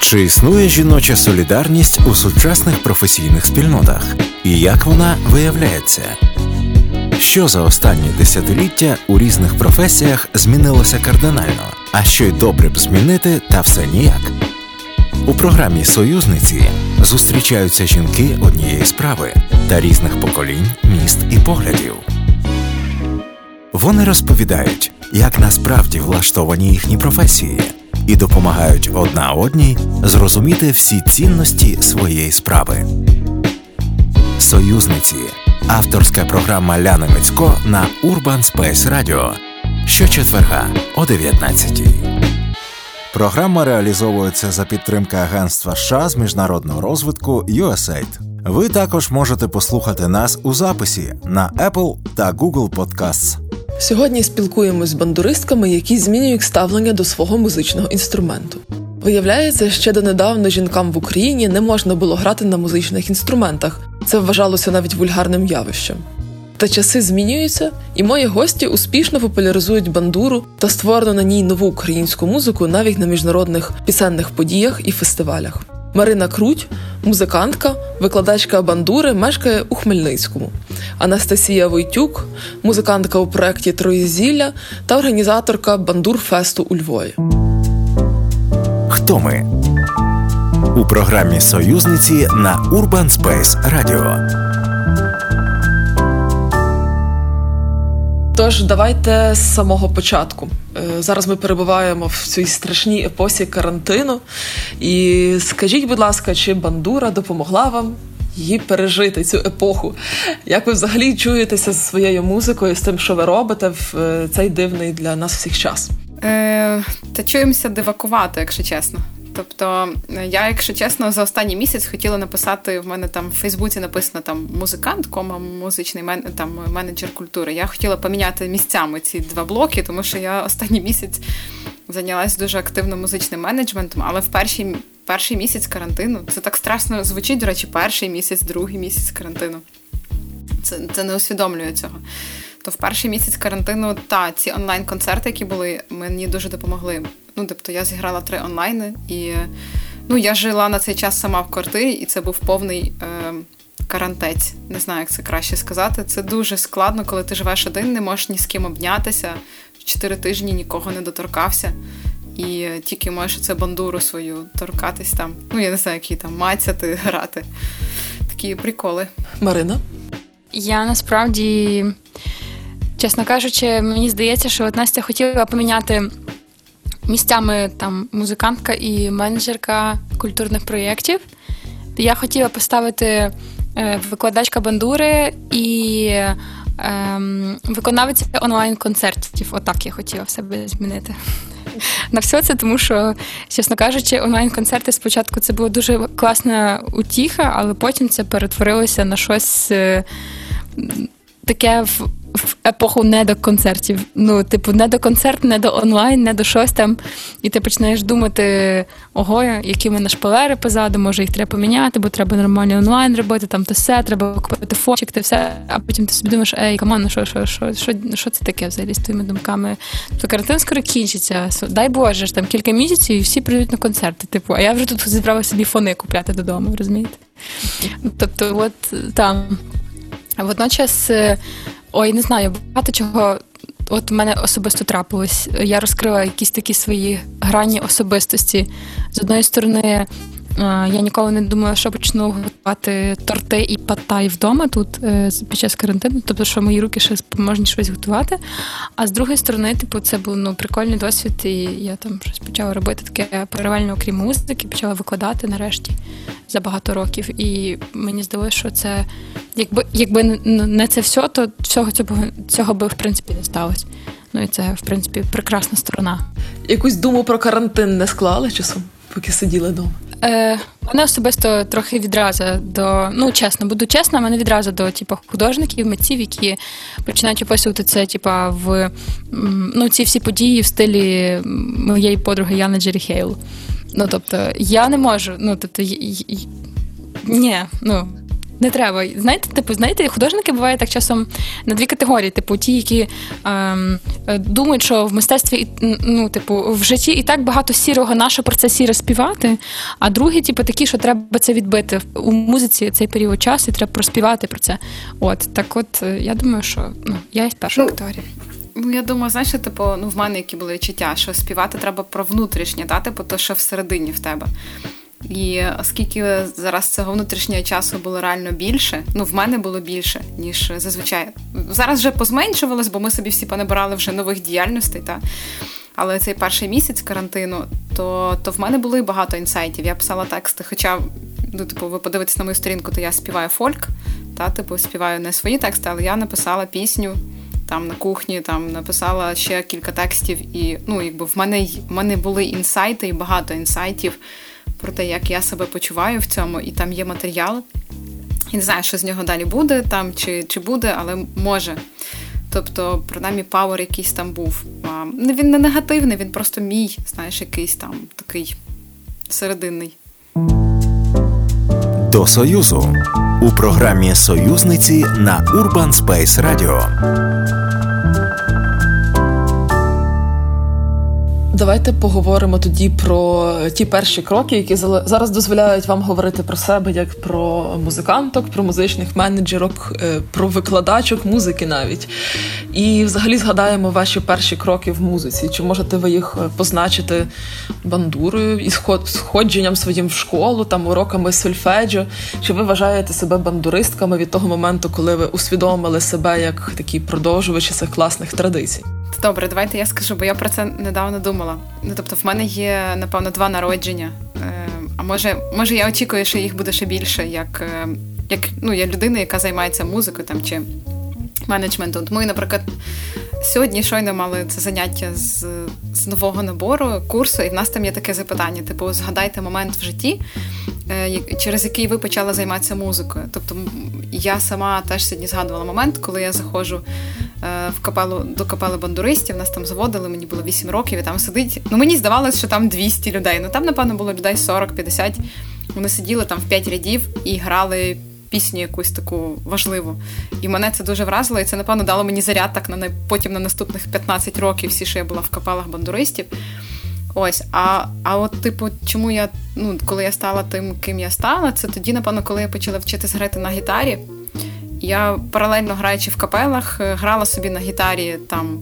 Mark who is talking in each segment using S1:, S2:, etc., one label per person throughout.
S1: Чи існує жіноча солідарність у сучасних професійних спільнотах? І як вона виявляється? Що за останні десятиліття у різних професіях змінилося кардинально, а що й добре б змінити, та все ніяк. У програмі Союзниці зустрічаються жінки однієї справи та різних поколінь, міст і поглядів. Вони розповідають, як насправді влаштовані їхні професії, і допомагають одна одній зрозуміти всі цінності своєї справи. Союзниці авторська програма Ляни Мицько на Urban Space Radio щочетверга о 19 Програма реалізовується за підтримки Агентства США з міжнародного розвитку USAID. Ви також можете послухати нас у записі на Apple та Google Podcasts.
S2: Сьогодні спілкуємось з бандуристками, які змінюють ставлення до свого музичного інструменту. Виявляється, ще донедавна жінкам в Україні не можна було грати на музичних інструментах. Це вважалося навіть вульгарним явищем. Та часи змінюються, і мої гості успішно популяризують бандуру та створену на ній нову українську музику навіть на міжнародних пісенних подіях і фестивалях. Марина Круть, музикантка, викладачка бандури, мешкає у Хмельницькому. Анастасія Войтюк, музикантка у проєкті Троєзілля та організаторка бандур-фесту у Львові.
S1: Хто ми у програмі Союзниці на Urban Space Radio.
S2: Тож давайте з самого початку. Е, зараз ми перебуваємо в цій страшній епосі карантину. І скажіть, будь ласка, чи бандура допомогла вам її пережити цю епоху? Як ви взагалі чуєтеся з своєю музикою, з тим, що ви робите в е, цей дивний для нас всіх час?
S3: Е, Та чуємося дивакувати, якщо чесно. Тобто, я, якщо чесно, за останній місяць хотіла написати в мене там в Фейсбуці написано там музикант, кома музичний мен, там менеджер культури. Я хотіла поміняти місцями ці два блоки, тому що я останній місяць зайнялася дуже активно музичним менеджментом, але в перший перший місяць карантину це так страшно звучить, до речі, перший місяць, другий місяць карантину. Це, Це не усвідомлює цього. То в перший місяць карантину та ці онлайн-концерти, які були, мені дуже допомогли. Ну, тобто я зіграла три онлайни, і ну, я жила на цей час сама в квартирі, і це був повний е, карантець. Не знаю, як це краще сказати. Це дуже складно, коли ти живеш один, не можеш ні з ким обнятися. Чотири тижні нікого не доторкався. І тільки можеш це бандуру свою торкатись там. Ну, я не знаю, які там мацяти, грати. Такі приколи.
S2: Марина?
S4: Я насправді, чесно кажучи, мені здається, що от Настя хотіла поміняти місцями там музикантка і менеджерка культурних проєктів. Я хотіла поставити е, викладачка бандури і е, виконавиця онлайн-концертів. Отак я хотіла в себе змінити. На все це, тому що, чесно кажучи, онлайн-концерти спочатку це була дуже класна утіха, але потім це перетворилося на щось е, таке в в епоху не до концертів. Ну, типу, не до концерт, не до онлайн, не до щось там. І ти починаєш думати, ого, які в мене шпалери позаду, може їх треба поміняти, бо треба нормально онлайн робити, там то все, треба купити фончик, ти все. А потім ти собі думаєш, ей, команда, ну що, що, що, що, що це таке взагалі з твоїми думками? То карантин скоро кінчиться. Дай Боже, ж там кілька місяців і всі прийдуть на концерти. Типу, а я вже тут зібрала собі фони купляти додому, розумієте? Тобто, от там. Водночас е, Ой, не знаю, багато чого. От в мене особисто трапилось. Я розкрила якісь такі свої грані особистості. З одної сторони, я ніколи не думала, що почну готувати торти і патай вдома тут е, під час карантину, тобто, що мої руки ще спроможні щось готувати. А з другої сторони, типу, це був ну, прикольний досвід, і я там щось почала робити таке паралельно, окрім музики, почала викладати нарешті за багато років. І мені здалося, що це якби якби не це все, то всього цього цього би в принципі не сталося. Ну і це, в принципі, прекрасна сторона.
S2: Якусь думу про карантин не склали часом, поки сиділи вдома?
S4: Е, Мене особисто трохи відразу до, ну чесно, буду чесна, мене відразу до типу, художників, митців, які починають описувати це, типа, в ну, ці всі події в стилі моєї подруги Яни Джері Хейл. Ну, тобто, я не можу, ну, тобто, ні, ну. Не треба. Знаєте, типу, знаєте, художники бувають так часом на дві категорії. Типу, ті, які ем, думають, що в мистецтві ну, типу, в житті і так багато сірого, наше про це сіре співати. А другі, типу, такі, що треба це відбити у музиці цей період часу, і треба проспівати про це. От так, от е, я думаю, що ну я із першої ну, категорії.
S3: Ну, я думаю, знаєш, типу, ну в мене які були відчуття, що співати треба про внутрішнє, та, типу, то, що всередині в тебе. І оскільки зараз цього внутрішнього часу було реально більше, ну в мене було більше, ніж зазвичай. Зараз вже позменшувалось, бо ми собі всі понабирали вже нових діяльностей. Та? Але цей перший місяць карантину, то то в мене було і багато інсайтів. Я писала тексти. Хоча, ну, типу, ви подивитесь на мою сторінку, то я співаю фольк, та, типу, співаю не свої тексти, але я написала пісню там на кухні, там написала ще кілька текстів, і ну, якби в мене в мене були інсайти і багато інсайтів про те, як я себе почуваю в цьому, і там є матеріал. І не знаю, що з нього далі буде, там чи чи буде, але може. Тобто, принаймні, power якийсь там був. А, Він не негативний, він просто мій, знаєш, якийсь там такий серединний.
S1: До Союзу у програмі Союзниці на Urban Space Radio.
S2: Давайте поговоримо тоді про ті перші кроки, які зараз дозволяють вам говорити про себе як про музиканток, про музичних менеджерок, е, про викладачок музики навіть. І взагалі згадаємо ваші перші кроки в музиці. Чи можете ви їх е, позначити бандурою і сходженням своїм в школу, там уроками сольфеджо? Чи ви вважаєте себе бандуристками від того моменту, коли ви усвідомили себе як такі продовжувачі цих класних традицій?
S3: Добре, давайте я скажу, бо я про це недавно думала. Ну тобто, в мене є напевно два народження. Е, а може, може, я очікую, що їх буде ще більше, як е, як ну, я людина, яка займається музикою там чи менеджментом. Тому, наприклад, сьогодні щойно мали це заняття з з нового набору курсу, і в нас там є таке запитання: типу, згадайте момент в житті, е, через який ви почали займатися музикою. Тобто я сама теж сьогодні згадувала момент, коли я заходжу Е, в капелу до капели бандуристів. Нас там заводили, мені було 8 років, і там сидить. Ну мені здавалося, що там 200 людей. Ну там, напевно, було людей 40-50. Вони сиділи там в 5 рядів і грали пісню якусь таку важливу. І мене це дуже вразило, і це, напевно, дало мені заряд так на потім на наступних 15 років, всі, що я була в капелах бандуристів. Ось, а а от, типу, чому я, ну, коли я стала тим, ким я стала, це тоді, напевно, коли я почала вчитися грати на гітарі. Я паралельно граючи в капелах, е, грала собі на гітарі там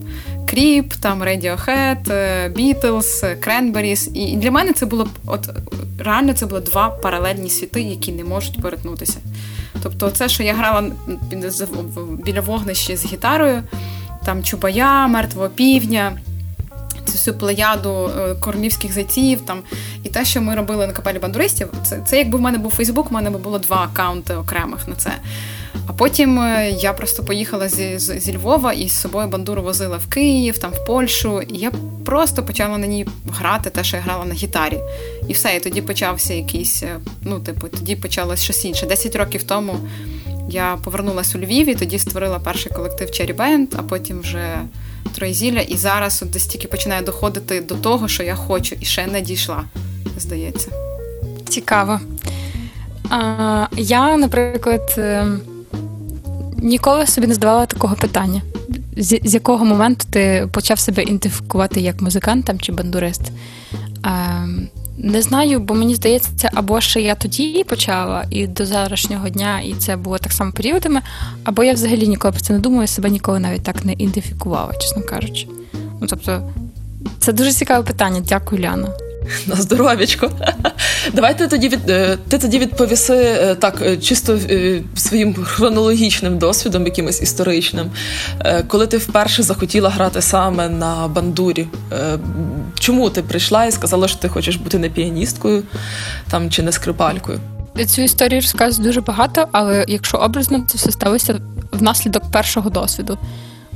S3: Кріп, там Radiohead, е, Beatles, Cranberries. І для мене це було от реально це було два паралельні світи, які не можуть перетнутися. Тобто, це, що я грала біля вогнища з гітарою, там Чубая, Мертвого півдня. Цю всю плеяду е, кормівських зайців там і те, що ми робили на капелі бандуристів, це це якби в мене був Фейсбук, у мене би було два аккаунти окремих на це. А потім е, я просто поїхала зі, зі Львова і з собою бандуру возила в Київ, там в Польщу, і я просто почала на ній грати, те, що я грала на гітарі. І все, і тоді почався якийсь, е, ну, типу, тоді почалось щось інше. Десять років тому я повернулася у Львів і тоді створила перший колектив Cherry Band, а потім вже Троєзілля. І зараз от десь тільки починаю доходити до того, що я хочу, і ще не дійшла, здається.
S4: Цікаво. А, Я, наприклад. Ніколи собі не задавала такого питання. З, з якого моменту ти почав себе ідентифікувати як музикант там, чи бандурист? Е, не знаю, бо мені здається, або ще я тоді почала і до завтрашнього дня, і це було так само періодами, або я взагалі ніколи про це не думаю, себе ніколи навіть так не ідентифікувала, чесно кажучи. Ну тобто, це дуже цікаве питання. Дякую, Ляна.
S2: На здоров'ячко. Давайте тоді від е, ти тоді відповіси е, так, е, чисто своїм хронологічним досвідом, якимось історичним. Коли ти вперше захотіла грати саме на бандурі, чому ти прийшла і сказала, що ти хочеш бути не піаністкою там чи не скрипалькою?
S4: Цю історію розказую дуже багато, але якщо образно, це все сталося внаслідок першого досвіду,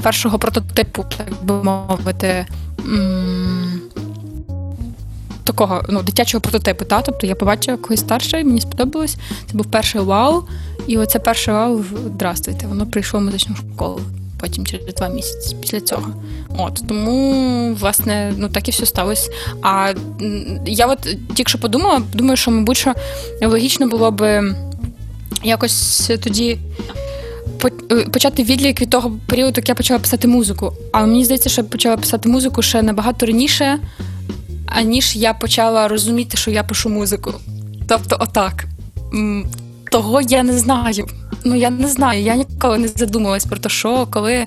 S4: першого прототипу, так би мовити такого ну, дитячого прототипу. Та? Тобто я побачила когось старше, мені сподобалось. Це був перший вау. І оце перше вау, здрастуйте, воно прийшло в музичну школу. Потім через два місяці після цього. От тому, власне, ну так і все сталося. А я от тільки що подумала, думаю, що, мабуть, що логічно було би якось тоді е, почати відлік від того періоду, як я почала писати музику. А мені здається, що я почала писати музику ще набагато раніше, аніж я почала розуміти, що я пишу музику. Тобто, отак. Того я не знаю. Ну, я не знаю. Я ніколи не задумувалась про те, що, коли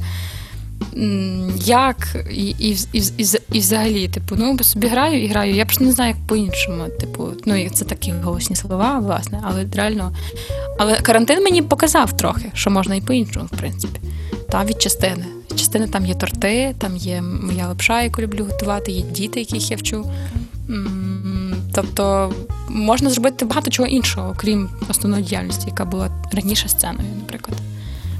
S4: як і і, і, і, і взагалі, типу, ну собі граю і граю. Я просто не знаю, як по-іншому. Типу, ну це такі голосні слова, власне, але реально. Але карантин мені показав трохи, що можна і по-іншому, в принципі. Та від частини. Від частини там є торти, там є моя лапша, яку люблю готувати, є діти, яких я вчу. Тобто можна зробити багато чого іншого, окрім основної діяльності, яка була раніше сценою, наприклад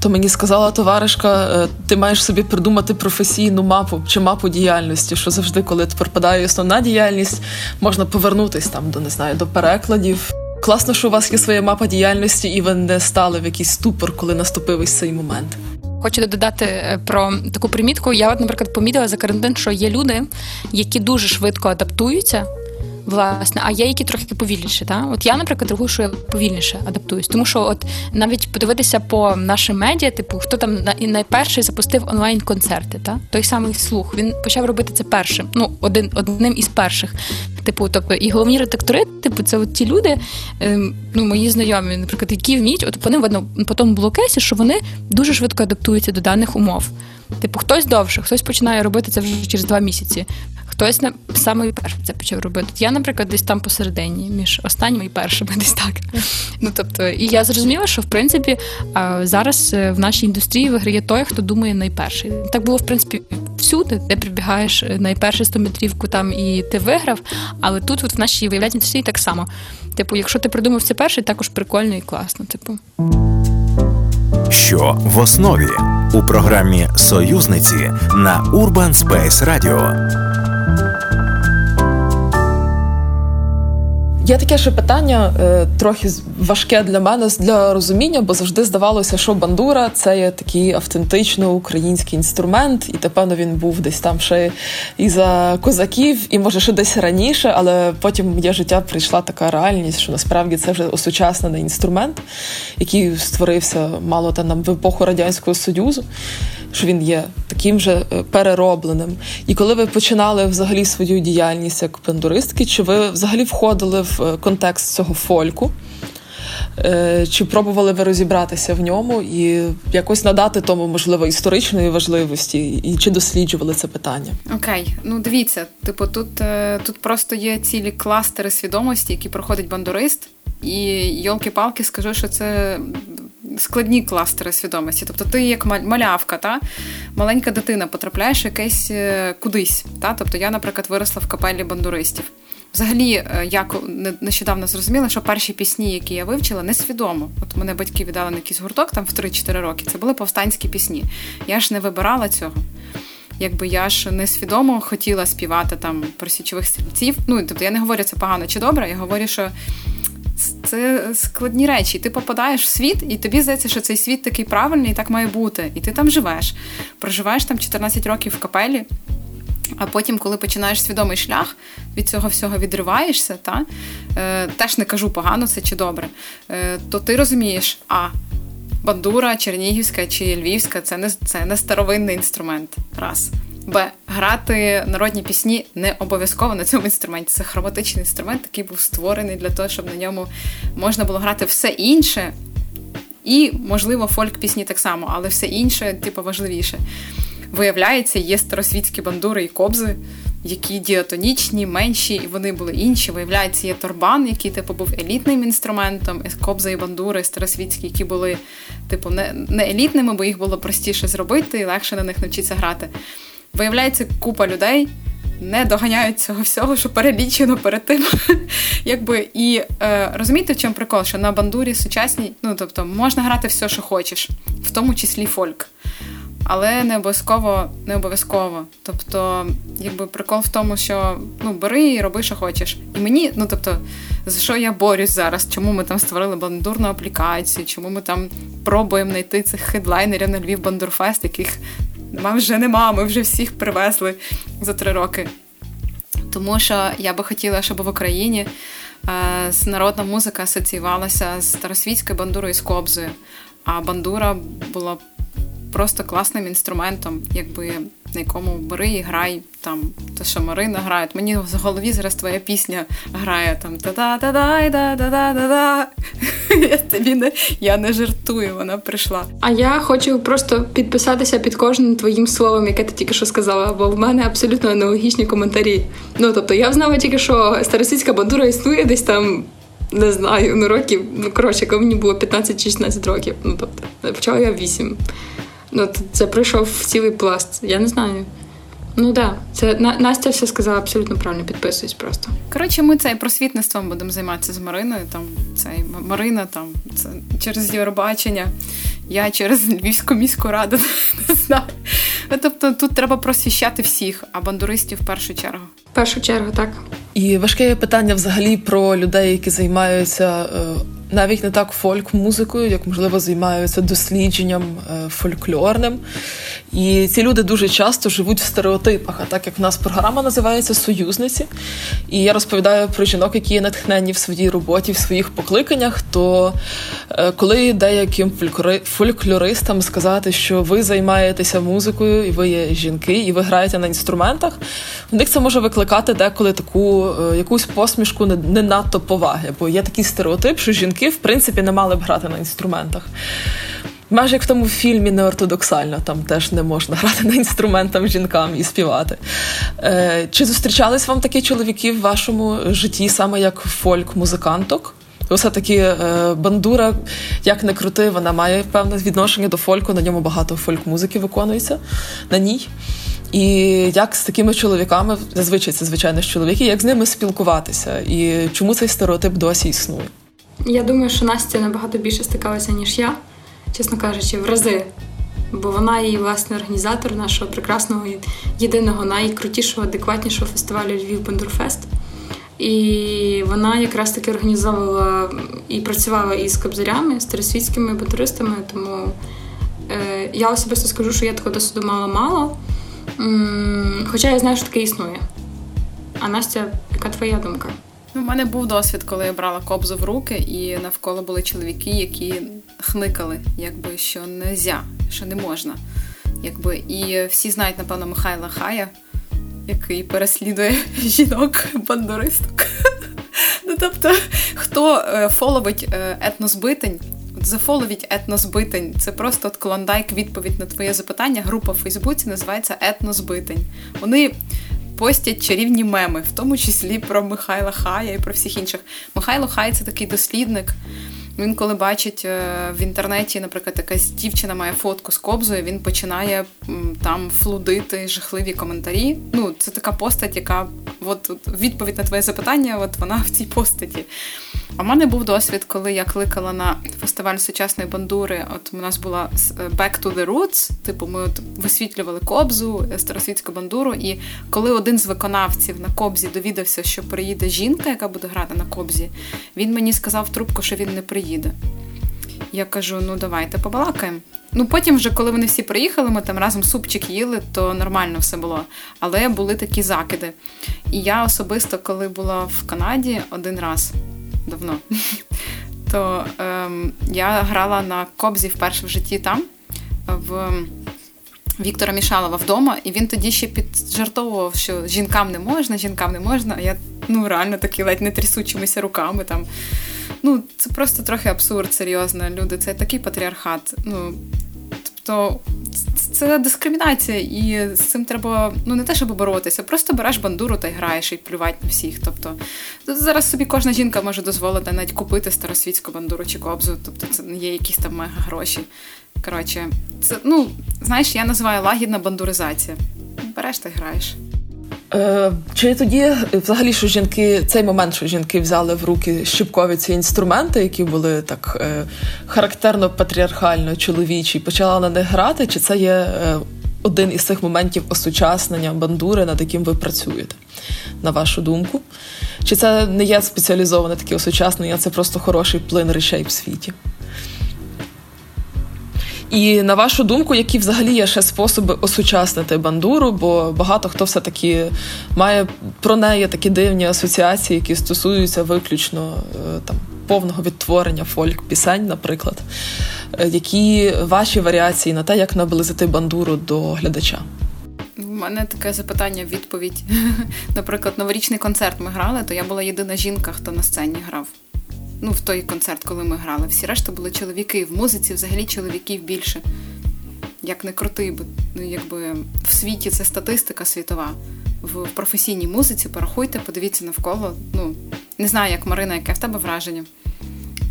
S2: то мені сказала товаришка, е, ти маєш собі придумати професійну мапу чи мапу діяльності, що завжди, коли пропадає основна діяльність, можна повернутись там до не знаю, до перекладів. Класно, що у вас є своя мапа діяльності, і ви не стали в якийсь ступор, коли наступив ось цей момент.
S4: Хочу додати е, про таку примітку. Я, от, наприклад, помітила за карантин, що є люди, які дуже швидко адаптуються власне, а є які трохи повільніші. Та? От я, наприклад, рахую, що я повільніше адаптуюсь. Тому що от навіть подивитися по нашим медіа, типу, хто там найперший запустив онлайн-концерти, та? той самий слух. Він почав робити це першим. Ну, один одним із перших. Типу, тобто, і головні редактори, типу, це от ті люди, ем, ну, мої знайомі, наприклад, які вміють, от вони видно по тому блокесі, що вони дуже швидко адаптуються до даних умов. Типу, хтось довше, хтось починає робити це вже через два місяці. Хтось на саме перший це почав робити. Я, наприклад, десь там посередині, між останніми і першими, десь так. Ну тобто, і я зрозуміла, що в принципі зараз е, в нашій індустрії виграє той, хто думає найперший. Так було в принципі всюди, де прибігаєш е, найпершу 100 метрівку там і ти виграв. Але тут, от в нашій виявляється індустрії так само. Типу, якщо ти придумав це перший, також прикольно і класно. Типу.
S1: Що в основі у програмі Союзниці на Urban Space Radio.
S2: Є таке ще питання, е, трохи важке для мене для розуміння, бо завжди здавалося, що бандура це є такий автентично український інструмент, і напевно він був десь там ще і за козаків, і може ще десь раніше, але потім моє життя прийшла така реальність, що насправді це вже осучаснений інструмент, який створився мало та нам в епоху радянського союзу що він є таким же е, переробленим. І коли ви починали взагалі свою діяльність як бандуристки, чи ви взагалі входили в контекст цього фольку? Е, чи пробували ви розібратися в ньому і якось надати тому, можливо, історичної важливості, і чи досліджували це питання?
S3: Окей, ну дивіться, типу, тут тут просто є цілі кластери свідомості, які проходить бандурист, і йолки-палки скажу, що це складні кластери свідомості. Тобто ти як малявка, та маленька дитина потрапляєш якесь е, кудись. Та? Тобто я, наприклад, виросла в капелі бандуристів. Взагалі, е, я нещодавно зрозуміла, що перші пісні, які я вивчила, несвідомо. От мене батьки віддали на якийсь гурток там в 3-4 роки. Це були повстанські пісні. Я ж не вибирала цього. Якби я ж несвідомо хотіла співати там про січових стрільців. Ну тобто я не говорю це погано чи добре. Я говорю, що це складні речі. Ти попадаєш в світ, і тобі здається, що цей світ такий правильний, і так має бути. І ти там живеш. Проживаєш там 14 років в капелі. А потім, коли починаєш свідомий шлях, від цього всього відриваєшся, та е, теж не кажу погано це чи добре, е, то ти розумієш, а бандура, чернігівська чи львівська це не це не старовинний інструмент. Раз. Б. Грати народні пісні не обов'язково на цьому інструменті. Це хроматичний інструмент, який був створений для того, щоб на ньому можна було грати все інше. І, можливо, фольк-пісні так само, але все інше, типу, важливіше. Виявляється, є старосвітські бандури і кобзи, які діатонічні, менші, і вони були інші. Виявляється, є торбан, який типу був елітним інструментом, кобзи і бандури старосвітські, які були, типу, не, елітними, бо їх було простіше зробити і легше на них навчитися грати. Виявляється, купа людей не доганяють цього всього, що перелічено перед тим. Якби І е, розумієте, в чому прикол? Що на бандурі сучасній, ну тобто, можна грати все, що хочеш, в тому числі фольк. Але не обов'язково не обов'язково. Тобто, якби прикол в тому, що ну бери і роби, що хочеш. І мені, ну тобто, за що я борюсь зараз? Чому ми там створили бандурну аплікацію? Чому ми там пробуємо знайти цих хедлайнерів на Львів Бандурфест, яких Нема вже нема, ми вже всіх привезли за три роки. Тому що я би хотіла, щоб в Україні е, народна музика асоціювалася з старосвітською бандурою і з кобзою, а бандура була просто класним інструментом, якби на якому бери і грай там, те, що Марина грає. Мені в голові зараз твоя пісня грає там та-да-да-да, да-да-да-да-да. Я тобі не я не жартую, вона прийшла.
S4: А я хочу просто підписатися під кожним твоїм словом, яке ти тільки що сказала, бо в мене абсолютно аналогічні коментарі. Ну тобто я знала тільки, що старосвітська бандура існує десь там. Не знаю, ну років, ну коротше, коли мені було 15 чи 16 років. Ну тобто, почала я 8. Ну, це пройшов цілий пласт. Я не знаю. Ну да, це Настя все сказала абсолютно правильно, підписуюсь просто.
S3: Коротше, ми цей просвітництвом будемо займатися з Мариною. Там цей Марина там це через Євробачення, я через Львівську міську раду не знаю. Тобто тут треба просвіщати всіх, а бандуристів в першу чергу.
S4: Першу чергу, так.
S2: І важке питання взагалі про людей, які займаються е, навіть не так фольк-музикою, як можливо займаються дослідженням е, фольклорним. І ці люди дуже часто живуть в стереотипах. А так як в нас програма називається Союзниці, і я розповідаю про жінок, які є натхнені в своїй роботі, в своїх покликаннях, то е, коли деяким фольклористам сказати, що ви займаєтеся музикою, і ви є жінки, і ви граєте на інструментах, в них це може викликати деколи таку е, якусь посмішку не надто поваги, бо є такий стереотип, що жінки в принципі не мали б грати на інструментах. Майже як в тому фільмі неортодоксально, там теж не можна грати на інструментах жінкам і співати. Е, Чи зустрічались вам такі чоловіки в вашому житті, саме як фольк-музиканток? Все-таки е, бандура, як не крути, вона має певне відношення до фольку, на ньому багато фольк-музики виконується на ній. І як з такими чоловіками, зазвичай це звичайно ж чоловіки, як з ними спілкуватися? І чому цей стереотип досі існує?
S4: Я думаю, що Настя набагато більше стикалася, ніж я чесно кажучи, в рази. Бо вона і власне організатор нашого прекрасного, єдиного, найкрутішого, адекватнішого фестивалю Львів Бандурфест. І вона якраз таки організовувала і працювала із кобзарями, з старосвітськими бандуристами. Тому е, я особисто скажу, що я такого досвіду мала мало. Хоча я знаю, що таке існує. А Настя, яка твоя думка?
S3: У мене був досвід, коли я брала кобзу в руки, і навколо були чоловіки, які хникали, якби що нельзя, що не можна. Якби І всі знають, напевно, Михайла Хая, який переслідує жінок-бандуристок. Ну, тобто, хто е, фоловить е, етнозбитень, зафоловіть етнозбитень. Це просто от клондайк відповідь на твоє запитання. Група в Фейсбуці називається Етнозбитень. Вони постять чарівні меми, в тому числі про Михайла Хая і про всіх інших. Михайло Хай це такий дослідник. Він, коли бачить е, в інтернеті, наприклад, якась дівчина має фотку з кобзою, він починає там флудити жахливі коментарі. Ну, це така постать, яка от, відповідь на твоє запитання, от вона в цій постаті. А в мене був досвід, коли я кликала на фестиваль сучасної бандури. От у нас була е, Back to the Roots, типу, ми от висвітлювали кобзу, е, старосвітську бандуру. І коли один з виконавців на кобзі довідався, що приїде жінка, яка буде грати на кобзі, він мені сказав в трубку, що він не приїде. Я кажу: ну давайте побалакаємо. Ну потім, вже коли вони всі приїхали, ми там разом супчик їли, то нормально все було. Але були такі закиди. І я особисто, коли була в Канаді один раз давно, то ем, я грала на кобзі вперше в житті там, в Віктора Мішалова вдома, і він тоді ще піджартовував, що жінкам не можна, жінкам не можна. А я ну реально такі ледь не трясучимися руками. там. Ну, Це просто трохи абсурд, серйозно. Люди, це такий патріархат. Ну, Тобто це дискримінація, і з цим треба ну не те, щоб боротися, просто береш бандуру та й граєш і плювати на всіх. Тобто зараз собі кожна жінка може дозволити навіть купити старосвітську бандуру чи кобзу, тобто це не є якісь там мега гроші. Коротше, це ну знаєш, я називаю лагідна бандуризація. Береш та й граєш.
S2: Е, чи тоді взагалі що жінки цей момент, що жінки взяли в руки щіпкові ці інструменти, які були так е, характерно патріархально чоловічі, почала на них грати? Чи це є е, один із цих моментів осучаснення бандури, над яким ви працюєте, на вашу думку? Чи це не є спеціалізоване таке осучаснення, це просто хороший плин речей в світі? І на вашу думку, які взагалі є ще способи осучаснити бандуру? Бо багато хто все таки має про неї такі дивні асоціації, які стосуються виключно е, там повного відтворення фольк-пісень, наприклад. Е, які ваші варіації на те, як наблизити бандуру до глядача?
S3: У мене таке запитання, відповідь. Наприклад, новорічний концерт ми грали, то я була єдина жінка, хто на сцені грав. Ну, в той концерт, коли ми грали. Всі решта були чоловіки. В музиці взагалі чоловіків більше. Як не крути, бо ну, якби в світі це статистика світова. В професійній музиці порахуйте, подивіться навколо. Ну, не знаю, як Марина, яке в тебе враження.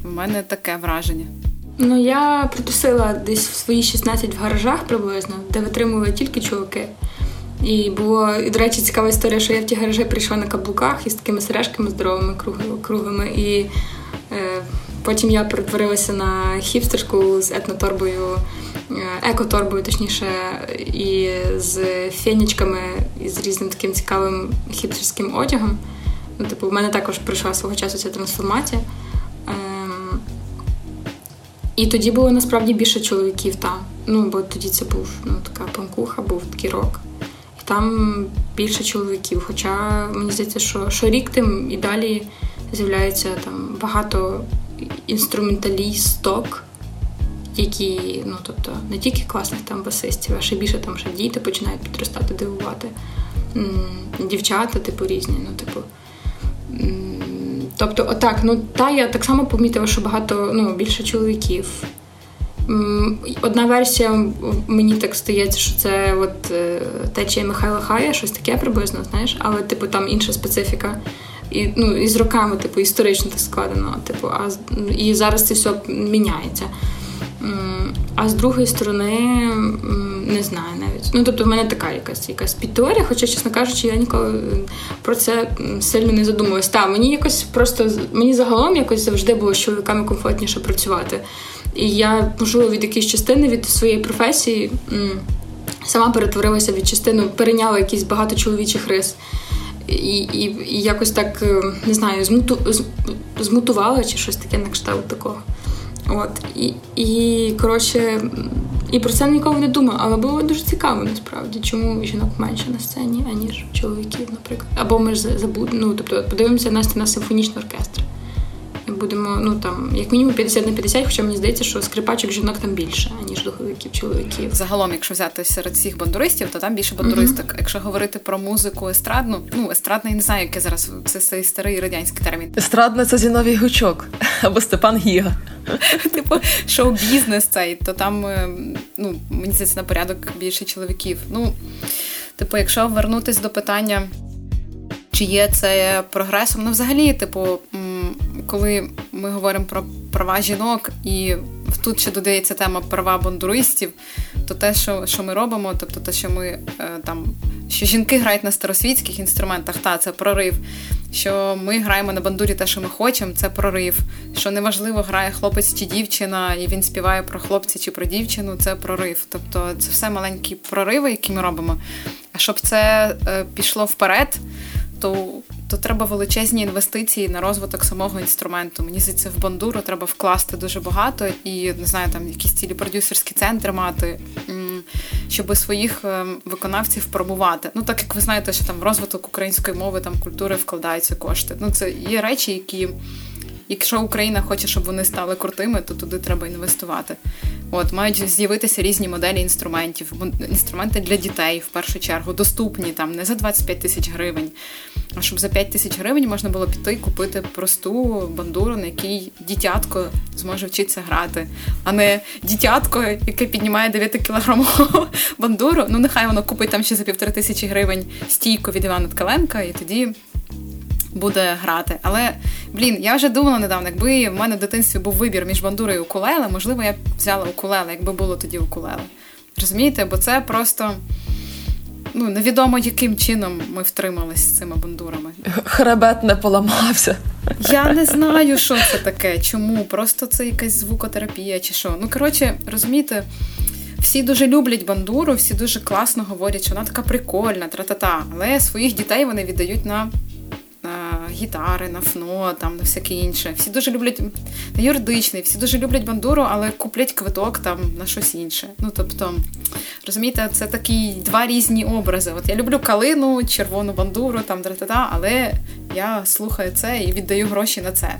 S3: У мене таке враження.
S4: Ну, я притусила десь в свої 16 в гаражах приблизно, де витримували тільки чоловіки. І було, і, до речі, цікава історія, що я в ті гаражі прийшла на каблуках із такими сережками здоровими круглими. І потім я перетворилася на хіпстерську з етноторбою, е, екоторбою, точніше, і з фенічками, і з різним таким цікавим хіпстерським одягом. Ну, Типу, в мене також прийшла свого часу ця трансформація. І тоді було насправді більше чоловіків там. Ну, бо тоді це був ну, така панкуха, був такий рок. І там більше чоловіків. Хоча мені здається, що що рік тим і далі з'являється там багато інструменталісток, які, ну тобто, не тільки класних там басистів, а ще більше там ще діти починають підростати, дивувати. Дівчата, типу, різні. ну, типу. Тобто, отак, ну та я так само помітила, що багато ну, більше чоловіків. Одна версія, мені так стається, що це от е, течія Михайла Хая, щось таке приблизно, знаєш, але типу там інша специфіка. І ну, і з роками, типу, історично так складено. Типу, а і зараз це все міняється. А з другої сторони, не знаю навіть. Ну, тобто, в мене така якась якась підтеорія, хоча, чесно кажучи, я ніколи про це сильно не задумувалась. Та, мені якось просто мені загалом якось завжди було з чоловіками комфортніше працювати. І я, можливо, від якоїсь частини від своєї професії сама перетворилася від частини, перейняла якісь багато чоловічих рис. І і, і якось так не знаю, змуту, змутувала чи щось таке на кшталт такого. От і, і коротше, і про це ніколи не думав, але було дуже цікаво насправді, чому жінок менше на сцені, аніж чоловіків, наприклад. Або ми ж забудемо, ну тобто подивимося Настя на симфонічний оркестр будемо, ну там, як мінімум 50 на 50, хоча мені здається, що скрипачок жінок там більше, аніж духовиків, чоловіків.
S3: Загалом, якщо взяти серед всіх бандуристів, то там більше бандуристок. Mm-hmm. Якщо говорити про музику естрадну, ну естрадна, я не знаю, яке зараз це цей старий радянський термін.
S2: Естрадна це Зіновій Гучок або Степан Гіга.
S3: Типу, шоу-бізнес цей, то там е, ну, мені здається, на порядок більше чоловіків. Ну, типу, якщо вернутись до питання. Чи є це прогресом? Ну, взагалі, типу, коли ми говоримо про права жінок, і тут ще додається тема права бандуристів, то те, що що ми робимо, тобто те, що ми е, там, що жінки грають на старосвітських інструментах, та це прорив. Що ми граємо на бандурі те, що ми хочемо, це прорив. Що неважливо, грає хлопець чи дівчина, і він співає про хлопця чи про дівчину, це прорив. Тобто це все маленькі прориви, які ми робимо. А щоб це е, пішло вперед, то то треба величезні інвестиції на розвиток самого інструменту. Мені здається, в бандуру треба вкласти дуже багато і не знаю, там якісь цілі продюсерські центри мати, щоб своїх ем, виконавців пробувати. Ну так як ви знаєте, що там в розвиток української мови там культури вкладаються кошти. Ну це є речі, які. Якщо Україна хоче, щоб вони стали крутими, то туди треба інвестувати. От мають з'явитися різні моделі інструментів, інструменти для дітей в першу чергу доступні там не за 25 тисяч гривень. А щоб за 5 тисяч гривень можна було піти і купити просту бандуру, на якій дітятко зможе вчитися грати, а не дітятко, яке піднімає 9 кілограмову бандуру. Ну нехай воно купить там ще за півтори тисячі гривень стійку від Івана Ткаленка, і тоді буде грати. Але, блін, я вже думала недавно, якби в мене в дитинстві був вибір між бандурою і укулеле, можливо, я б взяла укулеле, якби було тоді укулеле. Розумієте? Бо це просто. Ну, невідомо, яким чином ми втримались з цими бандурами.
S2: Хребет не поламався.
S3: Я не знаю, що це таке. Чому? Просто це якась звукотерапія чи що. Ну, коротше, розумієте, всі дуже люблять бандуру, всі дуже класно говорять, що вона така прикольна, тра-та-та. Але своїх дітей вони віддають на гітари, на фно, там на всяке інше. Всі дуже люблять на юридичний, всі дуже люблять бандуру, але куплять квиток там на щось інше. Ну тобто, розумієте, це такі два різні образи. От я люблю калину, червону бандуру, там дратата, але я слухаю це і віддаю гроші на це.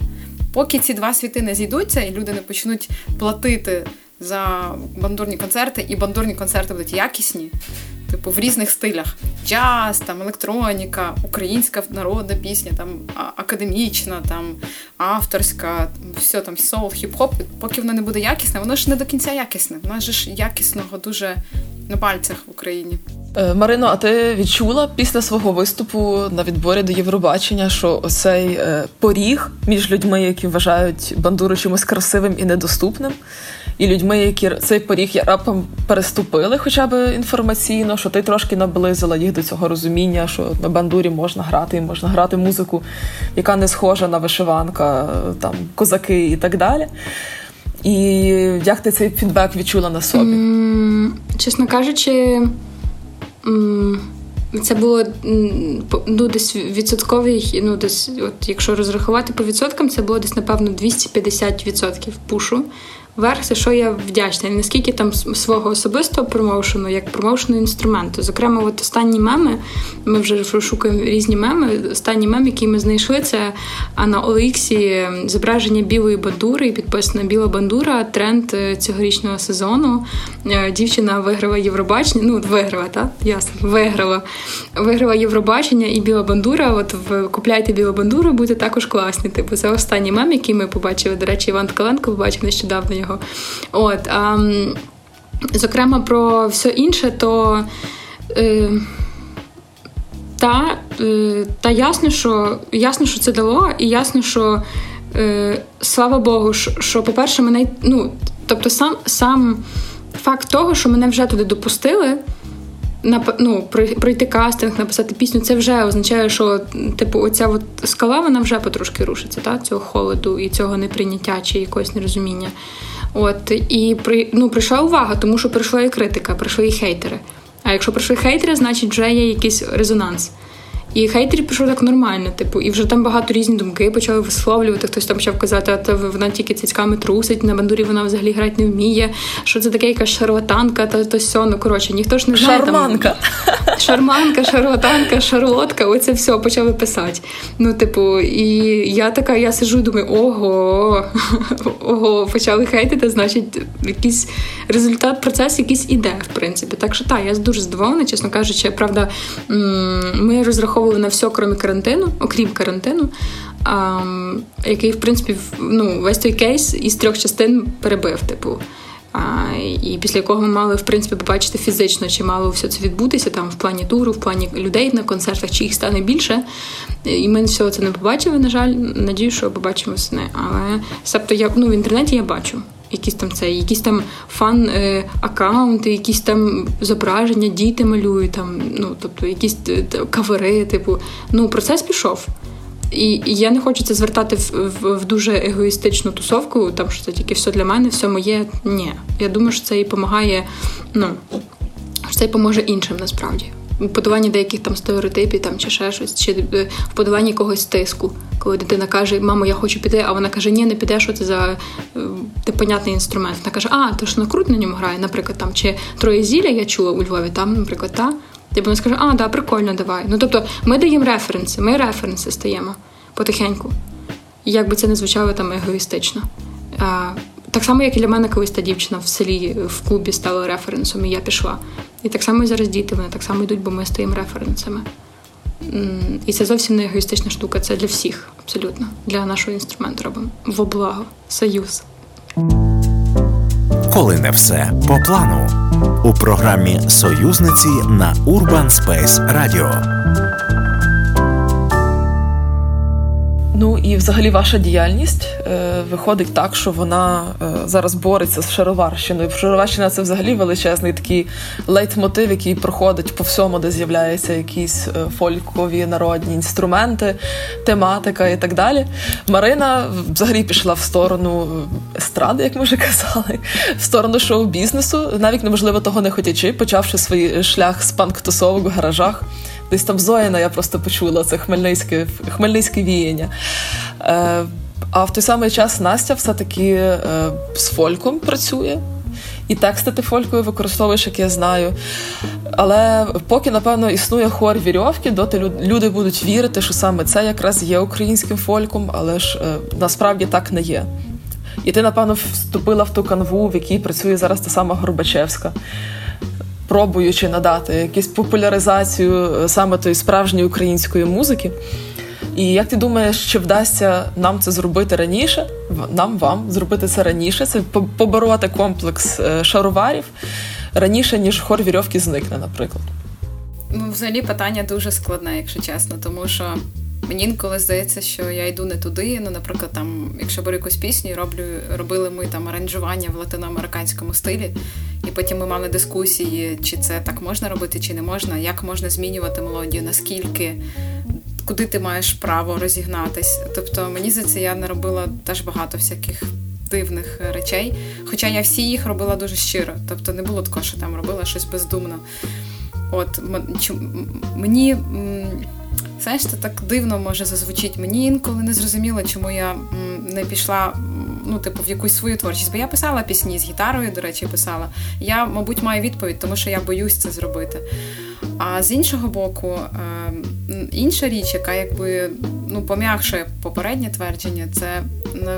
S3: Поки ці два світи не зійдуться, і люди не почнуть платити за бандурні концерти, і бандурні концерти будуть якісні, типу в різних стилях: джаз, там електроніка, українська народна пісня, там академічна, там авторська, все там соул, хіп-хоп. Поки воно не буде якісне, воно ж не до кінця якісне. Воно ж якісного дуже на пальцях в Україні.
S2: Е, Марино, а ти відчула після свого виступу на відборі до Євробачення, що оцей е, поріг між людьми, які вважають бандуру чимось красивим і недоступним, і людьми, які цей поріг рапом переступили, хоча б інформаційно, що ти трошки наблизила їх до цього розуміння, що на бандурі можна грати, і можна грати музику, яка не схожа на вишиванка, там козаки і так далі. І як ти цей фідбек відчула на собі?
S4: Чесно кажучи, це було ну, десь відсотковий, ну десь, от якщо розрахувати по відсоткам, це було десь, напевно, 250% пушу верх, за що я вдячна. І наскільки там свого особистого промоушену, як промоушену інструменту. Зокрема, от останні меми, ми вже шукаємо різні меми. Останній мем, який ми знайшли, це на OLX зображення білої бандури і підписана Біла бандура, тренд е, цьогорічного сезону. Е, дівчина виграла Євробачення. Ну, виграла, так? Ясно, виграла. Виграла Євробачення і біла бандура. От ви купляйте білу бандуру, будете також класні. Типу, це останній мем, який ми побачили. До речі, Іван Ткаленко побачив нещодавно його. От, а, Зокрема, про все інше, то е, та е, та ясно, що ясно, що це дало, і ясно, що е, слава Богу, що, що, по-перше, мене ну, тобто сам сам факт того, що мене вже туди допустили. Ну, пройти кастинг, написати пісню, це вже означає, що типу, оця от скала вона вже потрошки рушиться, та, цього холоду і цього неприйняття чи якогось нерозуміння. От і при ну прийшла увага, тому що прийшла і критика, прийшли і хейтери. А якщо прийшли хейтери, значить вже є якийсь резонанс. І хейтерів пішов так нормально, типу, і вже там багато різні думки почали висловлювати. Хтось там почав казати, а то вона тільки цицьками трусить, на бандурі вона взагалі грати не вміє. Що це таке, якась шарлатанка, та то сьо. Ну коротше, ніхто ж не знає.
S2: Шарманка.
S4: Там, шарманка, шарлатанка, шарлотка. Оце все почали писати. Ну, типу, і я така, я сижу і думаю, ого, ого, почали хейтити, значить, якийсь результат, процес якийсь іде, в принципі. Так що так, я дуже здивована, чесно кажучи, правда, ми розраховували розраховували на все, крім карантину, окрім карантину, який, в принципі, ну, весь той кейс із трьох частин перебив, типу. А, І після якого ми мали в принципі побачити фізично, чи мало все це відбутися там в плані туру, в плані людей на концертах, чи їх стане більше. І ми всього це не побачили. На жаль, надію, що побачимо сни. Але себто я ну в інтернеті я бачу якісь там це, якісь там фан-аккаунти, якісь там зображення, діти малюють, там, ну, тобто якісь е, кавери, типу, ну, процес пішов. І, я не хочу це звертати в, в в, дуже егоїстичну тусовку, там що це тільки все для мене, все моє. Ні. Я думаю, що це і допомагає, ну, що це і поможе іншим насправді подоланні деяких там стереотипів там чи ще щось, чи е, в подоланні когось тиску, коли дитина каже, мамо, я хочу піти, а вона каже, ні, не піде, що це за непонятний інструмент. Вона каже, а, то ж на крут на ньому грає, наприклад, там чи троє зілля я чула у Львові, там, наприклад, та. Типу вона скаже, а, да, прикольно, давай. Ну тобто ми даємо референси, ми референси стаємо потихеньку. Як би це не звучало там егоїстично. Так само, як і для мене колись та дівчина в селі в клубі стала референсом, і я пішла. І так само і зараз діти, вони так само йдуть, бо ми стаємо референсами. І це зовсім не егоїстична штука, це для всіх, абсолютно. Для нашого інструменту робимо. Во благо, союз.
S1: Коли не все по плану у програмі Союзниці на Urban Space Radio.
S2: Ну і взагалі ваша діяльність е, виходить так, що вона е, зараз бореться з Шароварщиною. Шароварщина це взагалі величезний такий лейтмотив, який проходить по всьому, де з'являються якісь е, фолькові народні інструменти, тематика і так далі. Марина взагалі пішла в сторону естради, як ми вже казали, в сторону шоу-бізнесу, навіть неможливо того не хотячи, почавши свій шлях з панк-тусовок в гаражах Десь там Зоїна я просто почула це хмельницьке хмельницьке віяння. Е, а в той самий час Настя все-таки е, з фольком працює. І тексти ти фолькою використовуєш, як я знаю. Але поки, напевно, існує хор вірьовки, доти люди будуть вірити, що саме це якраз є українським фольком, але ж е, насправді так не є. І ти, напевно, вступила в ту канву, в якій працює зараз та сама Горбачевська, пробуючи надати якусь популяризацію е, саме тої справжньої української музики. І як ти думаєш, чи вдасться нам це зробити раніше? Нам вам зробити це раніше? Це побороти комплекс е, шароварів раніше, ніж хор вірьовки зникне, наприклад?
S3: Ну, взагалі питання дуже складне, якщо чесно, тому що Мені інколи здається, що я йду не туди. Ну, наприклад, там, якщо беру якусь пісню, роблю, робили ми там аранжування в латиноамериканському стилі, і потім ми мали дискусії, чи це так можна робити, чи не можна, як можна змінювати мелодію, наскільки, куди ти маєш право розігнатись. Тобто, мені здається, я не робила теж багато всяких. Дивних речей, хоча я всі їх робила дуже щиро, тобто не було такого, що там робила щось бездумно. От мені Знаєш, це так дивно може зазвучить. Мені інколи не зрозуміло, чому я не пішла ну, типу, в якусь свою творчість. Бо я писала пісні з гітарою, до речі, писала. Я, мабуть, маю відповідь, тому що я боюсь це зробити. А з іншого боку, ем, інша річ, яка якби ну, пом'якшує попереднє твердження, це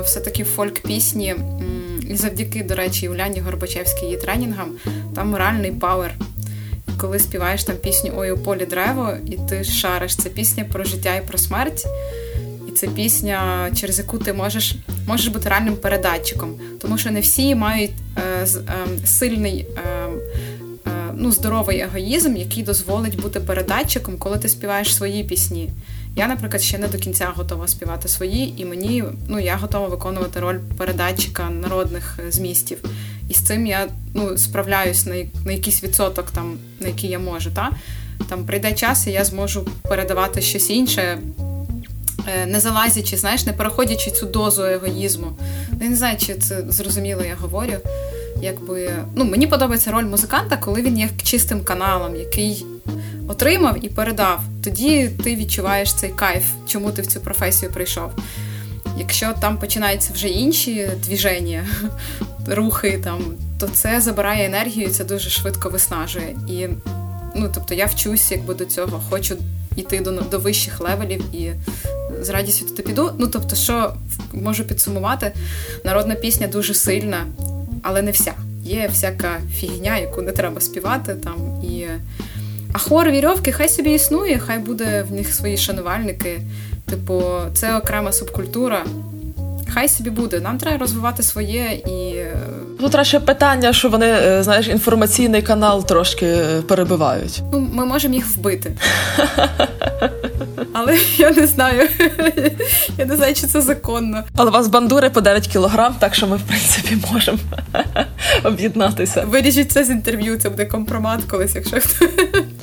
S3: все-таки фольк-пісні. І завдяки, до речі, Уляні Горбачевській її тренінгам, там моральний power коли співаєш там пісню Ой у полі древо, і ти шариш. Це пісня про життя і про смерть. І це пісня, через яку ти можеш можеш бути реальним передатчиком. Тому що не всі мають е, е, сильний, е, е, ну, здоровий егоїзм, який дозволить бути передатчиком, коли ти співаєш свої пісні. Я, наприклад, ще не до кінця готова співати свої, і мені ну, я готова виконувати роль передатчика народних е, змістів. І з цим я ну, справляюсь на на якийсь відсоток, там, на який я можу. Та? Там прийде час, і я зможу передавати щось інше, е, не залазячи, знаєш, не переходячи цю дозу егоїзму. Я не знаю, чи це зрозуміло, я говорю. Якби, ну, Мені подобається роль музиканта, коли він є чистим каналом, який отримав і передав. Тоді ти відчуваєш цей кайф, чому ти в цю професію прийшов. Якщо там починаються вже інші двіження, рухи, там, то це забирає енергію, і це дуже швидко виснажує. І ну, тобто я вчусь якби до цього, хочу йти до до вищих левелів і з радістю туди піду. Ну тобто, що можу підсумувати, народна пісня дуже сильна, але не вся. Є всяка фігня, яку не треба співати там і. А хор вірьовки хай собі існує, хай буде в них свої шанувальники. Типу, це окрема субкультура. Хай собі буде. Нам треба розвивати своє і. Е,
S2: Тут радше питання, що вони, е, знаєш, інформаційний канал трошки е, перебивають.
S3: Ну, ми можемо їх вбити. Але я не знаю. Я не знаю, чи це законно.
S2: Але у вас бандури по 9 кілограм, так що ми, в принципі, можемо об'єднатися.
S3: Виріжіть це з інтерв'ю, це буде компромат колись, якщо хто.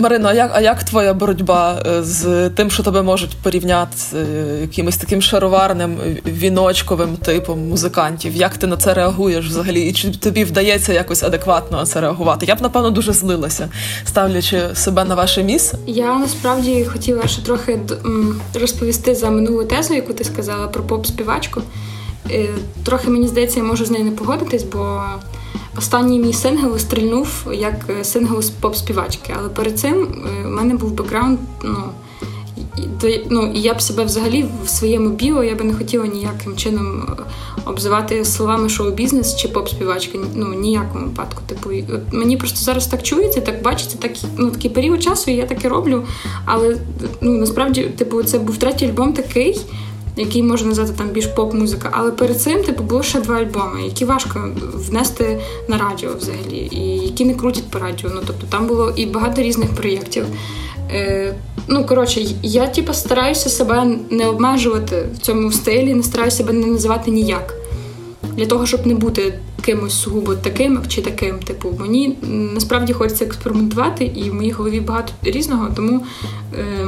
S2: Марино, а як а як твоя боротьба е, з тим, що тебе можуть порівняти з е, якимось таким шароварним віночковим типом музикантів? Як ти на це реагуєш взагалі? І чи тобі вдається якось адекватно на це реагувати? Я б напевно дуже злилася, ставлячи себе на ваше місце?
S4: Я насправді хотіла ще трохи розповісти за минулу тезу, яку ти сказала про поп-співачку. Е, трохи мені здається, я можу з нею не погодитись, бо останній мій сингл стрільнув як е, сингл з поп-співачки. Але перед цим е, в мене був бекграунд. ну, ну, і я б себе взагалі в своєму біо я би не хотіла ніяким чином обзивати словами шоу-бізнес чи поп-співачки. Ну ніякому випадку. Типу, от мені просто зараз так чується, так бачиться, так ну такий період часу, і я так і роблю. Але ну насправді, типу, це був третій альбом такий який можна назвати там більш поп-музика. Але перед цим типу було ще два альбоми, які важко внести на радіо взагалі, і які не крутять по радіо. Ну тобто там було і багато різних проєктів. Е, Ну, коротше, я типу, стараюся себе не обмежувати в цьому стилі, не стараюся себе не називати ніяк. Для того, щоб не бути кимось сугубо таким чи таким. Типу, мені насправді хочеться експериментувати, і в моїй голові багато різного, тому. Е,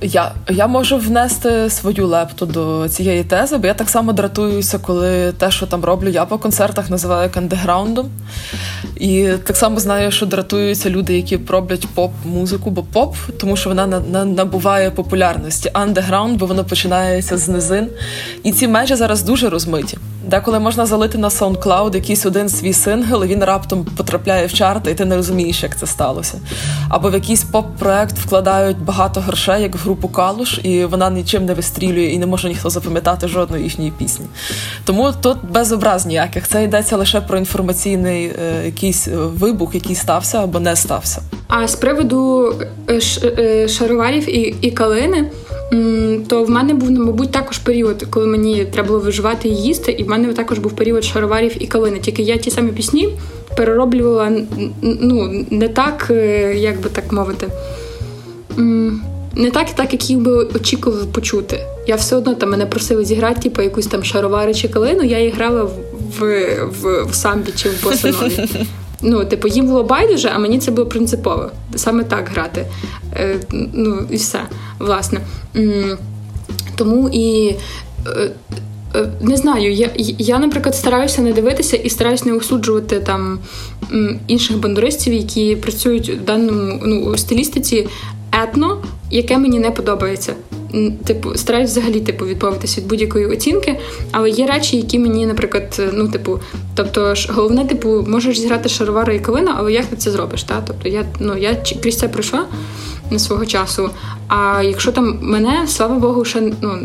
S2: Я я можу внести свою лепту до цієї тези, бо я так само дратуюся, коли те, що там роблю я по концертах, називаю андеграундом. І так само знаю, що дратуються люди, які роблять поп-музику, бо поп, тому що вона на, на, набуває популярності. Андеграунд, бо воно починається з низин. І ці межі зараз дуже розмиті. Деколи можна залити на SoundCloud якийсь один свій сингл, і він раптом потрапляє в чарти, і ти не розумієш, як це сталося. Або в якийсь поп-проект вкладають багато грошей, як в групу Калуш, і вона нічим не вистрілює, і не може ніхто запам'ятати жодної їхньої пісні. Тому тут без образ ніяких. Це йдеться лише про інформаційний е, якийсь е, вибух, який стався або не стався.
S4: А з приводу е, е, шароварів і, і калини. То в мене був, мабуть, також період, коли мені треба було виживати і їсти, і в мене також був період шароварів і калини. Тільки я ті самі пісні перероблювала ну, не так, як би так мовити, не так, так, як їх би очікував почути. Я все одно там мене просили зіграти, типу, якусь там шаровари чи калину, я її грала в в, в, в самбі чи в босанові. Ну, типу, їм було байдуже, а мені це було принципово. Саме так грати. Е, Ну, і все, власне. Тому і. Е, е, не знаю, я, я, наприклад, стараюся не дивитися і стараюся не осуджувати там інших бандуристів, які працюють в даному ну, стилістиці етно, яке мені не подобається типу, стараюсь взагалі типу відмовитися від будь-якої оцінки, але є речі, які мені, наприклад, ну, типу, тобто, ж головне, типу, можеш зіграти шаровари і калина, але як ти це зробиш? Та? Тобто я ну, я крізь це пройшла на свого часу. А якщо там мене, слава Богу, ще ну,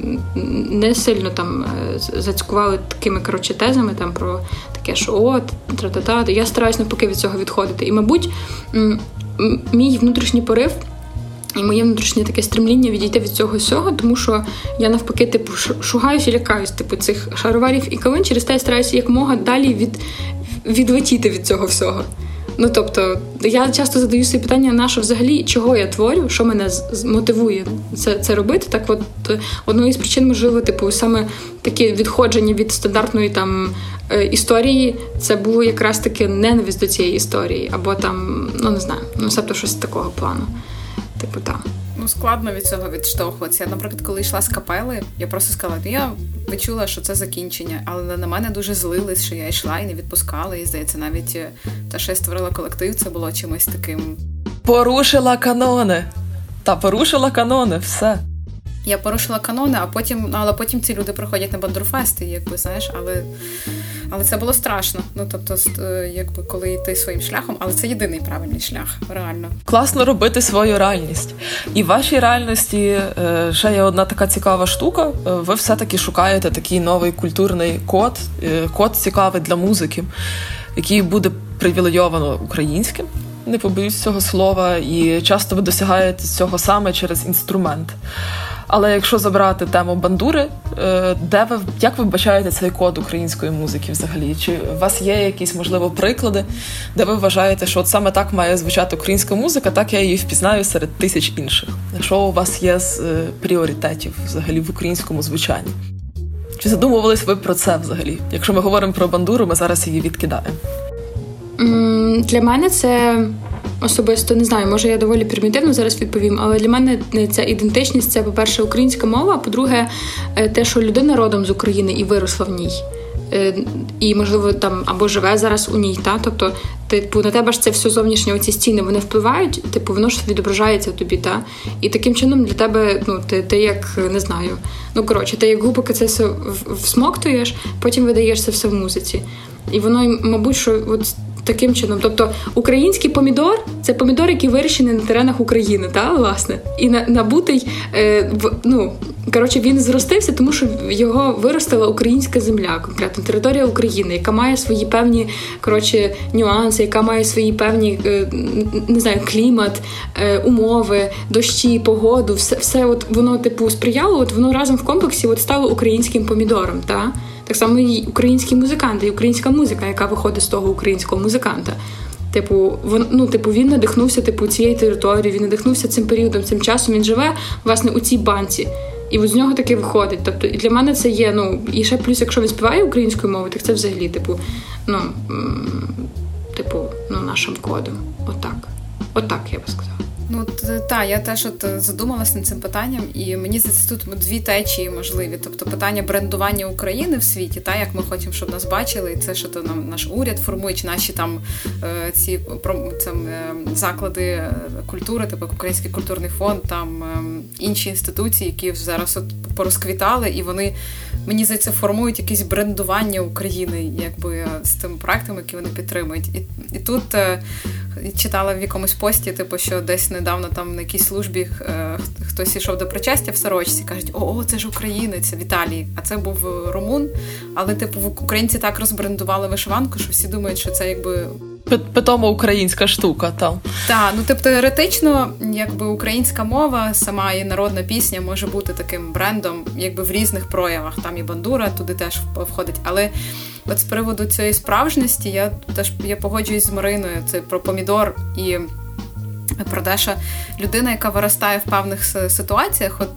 S4: не сильно там е, зацькували такими коротше тезами там про таке, що от, тра-та-та, я стараюсь навпаки від цього відходити. І, мабуть, мій внутрішній порив. І моє внутрішнє таке стремління відійти від цього всього, тому що я навпаки, типу, шугаюсь і лякаюсь, типу, цих шароварів і кавин, через те я стараюся як мога далі від, відлетіти від цього всього. Ну тобто, я часто задаю собі питання, на що взагалі чого я творю, що мене мотивує це це робити. Так, от одною з причин, можливо, типу, саме таке відходження від стандартної там е, історії, це було якраз таки ненависть до цієї історії, або там, ну не знаю, ну себто щось такого плану. Типу, так.
S3: Ну, складно від цього відштовхуватися. Я, Наприклад, коли йшла з капели, я просто сказала, ну я відчула, що це закінчення, але на мене дуже злились, що я йшла і не відпускала. І здається, навіть те, що я створила колектив, це було чимось таким.
S2: Порушила канони. Та порушила канони, все.
S3: Я порушила канони, а потім, ну, але потім ці люди приходять на бандурфести, якби знаєш, але але це було страшно. Ну тобто, е, якби коли йти своїм шляхом, але це єдиний правильний шлях, реально.
S2: Класно робити свою реальність. І в вашій реальності е, ще є одна така цікава штука. Е, ви все-таки шукаєте такий новий культурний код, код цікавий для музики, який буде привілейовано українським. Не побоюсь цього слова, і часто ви досягаєте цього саме через інструмент. Але якщо забрати тему бандури, е, де ви як ви вбачаєте цей код української музики взагалі? Чи у вас є якісь можливо приклади, де ви вважаєте, що от саме так має звучати українська музика, так я її впізнаю серед тисяч інших? Що у вас є з е, пріоритетів взагалі в українському звучанні? Чи задумувались ви про це взагалі? Якщо ми говоримо про бандуру, ми зараз її відкидаємо.
S4: Для мене це особисто не знаю, може я доволі примітивно зараз відповім, але для мене ця ідентичність це, по-перше, українська мова, а по-друге, е, те, що людина родом з України і виросла в ній. Е, і, можливо, там або живе зараз у ній, та тобто, типу, на тебе ж це все зовнішнє, оці стіни вони впливають, типу, воно ж відображається в тобі, та і таким чином для тебе, ну ти ти як не знаю, ну коротше, ти як глибоко це все всмоктуєш, потім видаєш це все в музиці. І воно, мабуть, що от таким чином. Тобто український помідор це помідор, який вирощений на теренах України, та власне, і на, набутий е, в ну. Коротше, він зростився, тому що його виростила українська земля, конкретно територія України, яка має свої певні коротше, нюанси, яка має свої певні е, не знаю, клімат, е, умови, дощі, погоду, все все от воно типу сприяло. От воно разом в комплексі от стало українським помідором. Та? Так само і українські музиканти, і українська музика, яка виходить з того українського музиканта. Типу, він, ну, типу, він надихнувся типу, цією територією, він надихнувся цим періодом, цим часом. Він живе власне у цій банці. І от з нього таке виходить. Тобто, і для мене це є. Ну і ще плюс, якщо він співає українською мовою, так це взагалі, типу, ну типу, ну нашим кодом. Отак. Отак, я би сказала.
S3: Ну так, я теж от е, задумалася над цим питанням, і мені здається, тут дві течії можливі. Тобто питання брендування України в світі, та як ми хочемо, щоб нас бачили, і це що то нам наш уряд формує, чи наші там е, ці це, заклади культури, типу Український культурний фонд, там інші інституції, які зараз от порозквітали, і вони мені здається формують якесь брендування України, якби з тим проектом, які вони підтримують. І і тут читала в якомусь пості, типу, що десь недавно там на якійсь службі е, хтось йшов до причастя в сорочці, кажуть, о, це ж українець в Італії, а це був румун. Але, типу, українці так розбрендували вишиванку, що всі думають, що це якби.
S2: Питома українська штука там.
S3: Так, ну тобто теоретично, якби українська мова, сама і народна пісня може бути таким брендом, якби в різних проявах. Там і бандура туди теж входить. Але от з приводу цієї справжності, я теж я погоджуюсь з Мариною. Це про помідор і про те, що людина, яка виростає в певних ситуаціях, от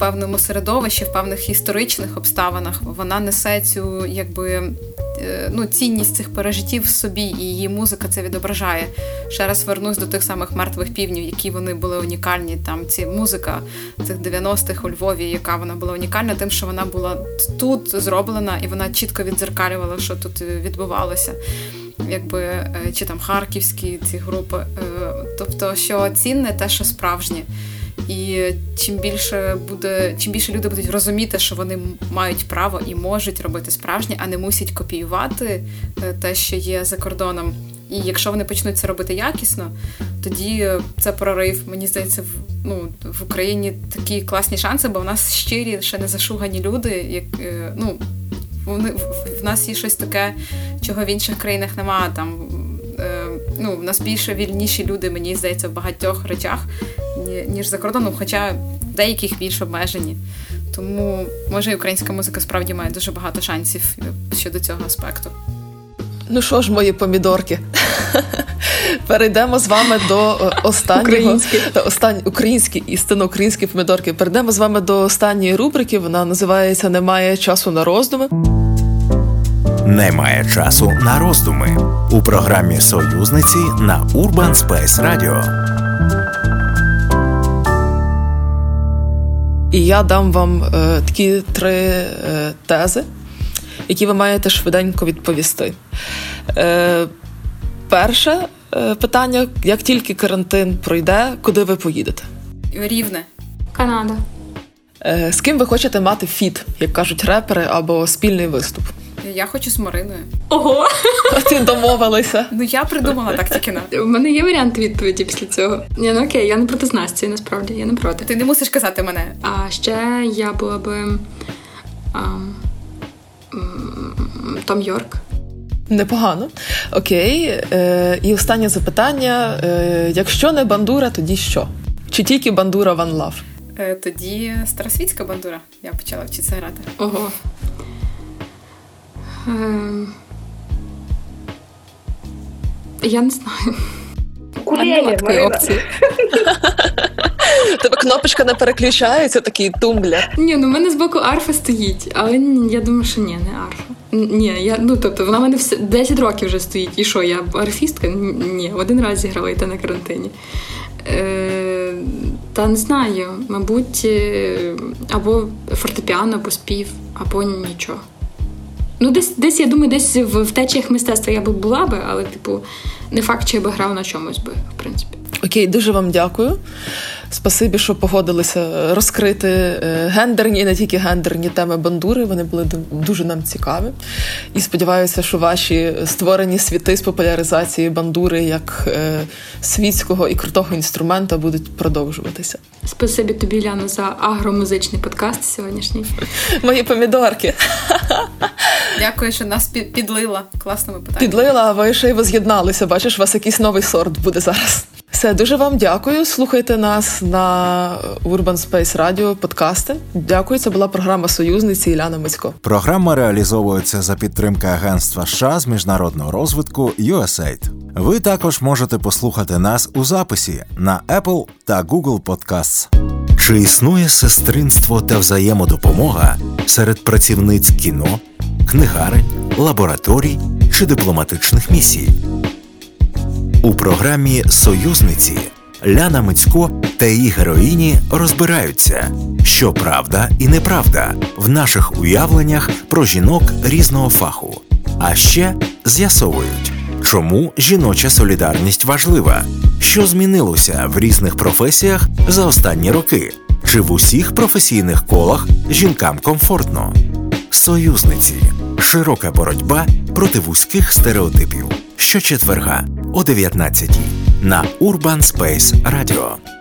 S3: певному середовищі, в певних історичних обставинах, вона несе цю якби е, ну, цінність цих пережиттів в собі, і її музика це відображає. Ще раз вернусь до тих самих мертвих півнів, які вони були унікальні. Там ці музика цих 90-х у Львові, яка вона була унікальна, тим, що вона була тут зроблена, і вона чітко відзеркалювала, що тут відбувалося якби е, чи там харківські ці групи. Е, тобто, що цінне те, що справжнє. І чим більше буде, чим більше люди будуть розуміти, що вони мають право і можуть робити справжнє, а не мусять копіювати е, те, що є за кордоном. І якщо вони почнуть це робити якісно, тоді це прорив. Мені здається, в ну в Україні такі класні шанси, бо в нас щирі, ще не зашугані люди, як ну вони в нас є щось таке, чого в інших країнах немає. Там е, ну, в нас більше вільніші люди, мені здається, в багатьох речах, ніж за кордоном, хоча деяких більш обмежені. Тому може і українська музика справді має дуже багато шансів щодо цього аспекту.
S2: Ну що ж, мої помідорки? Перейдемо з вами до е, останнього українські. Українські істинно українські помідорки. Перейдемо з вами до останньої рубрики. Вона називається Немає часу на роздуми.
S1: Немає часу на роздуми у програмі Союзниці на Urban Space Radio.
S2: І я дам вам е, такі три е, тези, які ви маєте швиденько відповісти. Е, Перше е, питання: як тільки карантин пройде, куди ви поїдете?
S3: Рівне.
S4: Канада.
S2: Е, з ким ви хочете мати фіт, як кажуть репери, або спільний виступ?
S3: Я хочу з Мариною.
S4: Ого!
S2: А ти домовилася?
S3: Ну я придумала так тільки на.
S4: У мене є варіант відповіді після цього. Ні, ну окей, я не проти Насті, насправді, я не проти.
S3: Ти не мусиш казати мене.
S4: А ще я була би Том Йорк.
S2: Непогано. Окей. Е, І останнє запитання: Е, якщо не бандура, тоді що? Чи тільки бандура One Love?
S3: Е, Тоді старосвітська бандура. Я почала вчитися грати.
S4: Ого. Е, Я не знаю.
S5: Кулелі,
S4: такої опції.
S2: Тебе кнопочка не переключається, такий тумблер.
S4: Ні, ну в мене з боку арфа стоїть, але я думаю, що ні, не арфа. Ні, я ну тобто вона в мене 10 років вже стоїть. І що, я арфістка? Ні, один раз зіграла і те на карантині. Е, Та не знаю, мабуть, е, або фортепіано, або спів, або нічого. Ну, десь, десь, я думаю, десь в, в течіях мистецтва я би була би, але, типу, не факт, чи я би грав на чомусь би, в принципі.
S2: Окей, дуже вам дякую. Спасибі, що погодилися розкрити е, гендерні, і не тільки гендерні теми бандури. Вони були дуже нам цікаві. І сподіваюся, що ваші створені світи з популяризації бандури як е, світського і крутого інструмента будуть продовжуватися.
S4: Спасибі тобі, Ляна, за агромузичний подкаст сьогоднішній.
S2: Мої помідорки.
S3: Дякую, що нас підлила класними питаннями.
S2: Підлила, а ви ще й воз'єдналися. Бачиш, у вас якийсь новий сорт буде зараз. Все, дуже вам дякую. Слухайте нас на Urban Space Radio подкасти. Дякую. Це була програма Союзниці Іляна Мицько.
S1: Програма реалізовується за підтримки Агентства США з міжнародного розвитку USAID. Ви також можете послухати нас у записі на Apple та Google Podcasts. Чи існує сестринство та взаємодопомога серед працівниць кіно, книгарень, лабораторій чи дипломатичних місій? У програмі Союзниці Ляна Мицько та її героїні розбираються, що правда і неправда в наших уявленнях про жінок різного фаху. А ще з'ясовують, чому жіноча солідарність важлива, що змінилося в різних професіях за останні роки, чи в усіх професійних колах жінкам комфортно. Союзниці широка боротьба проти вузьких стереотипів щочетверга о 19 на Urban Space Radio.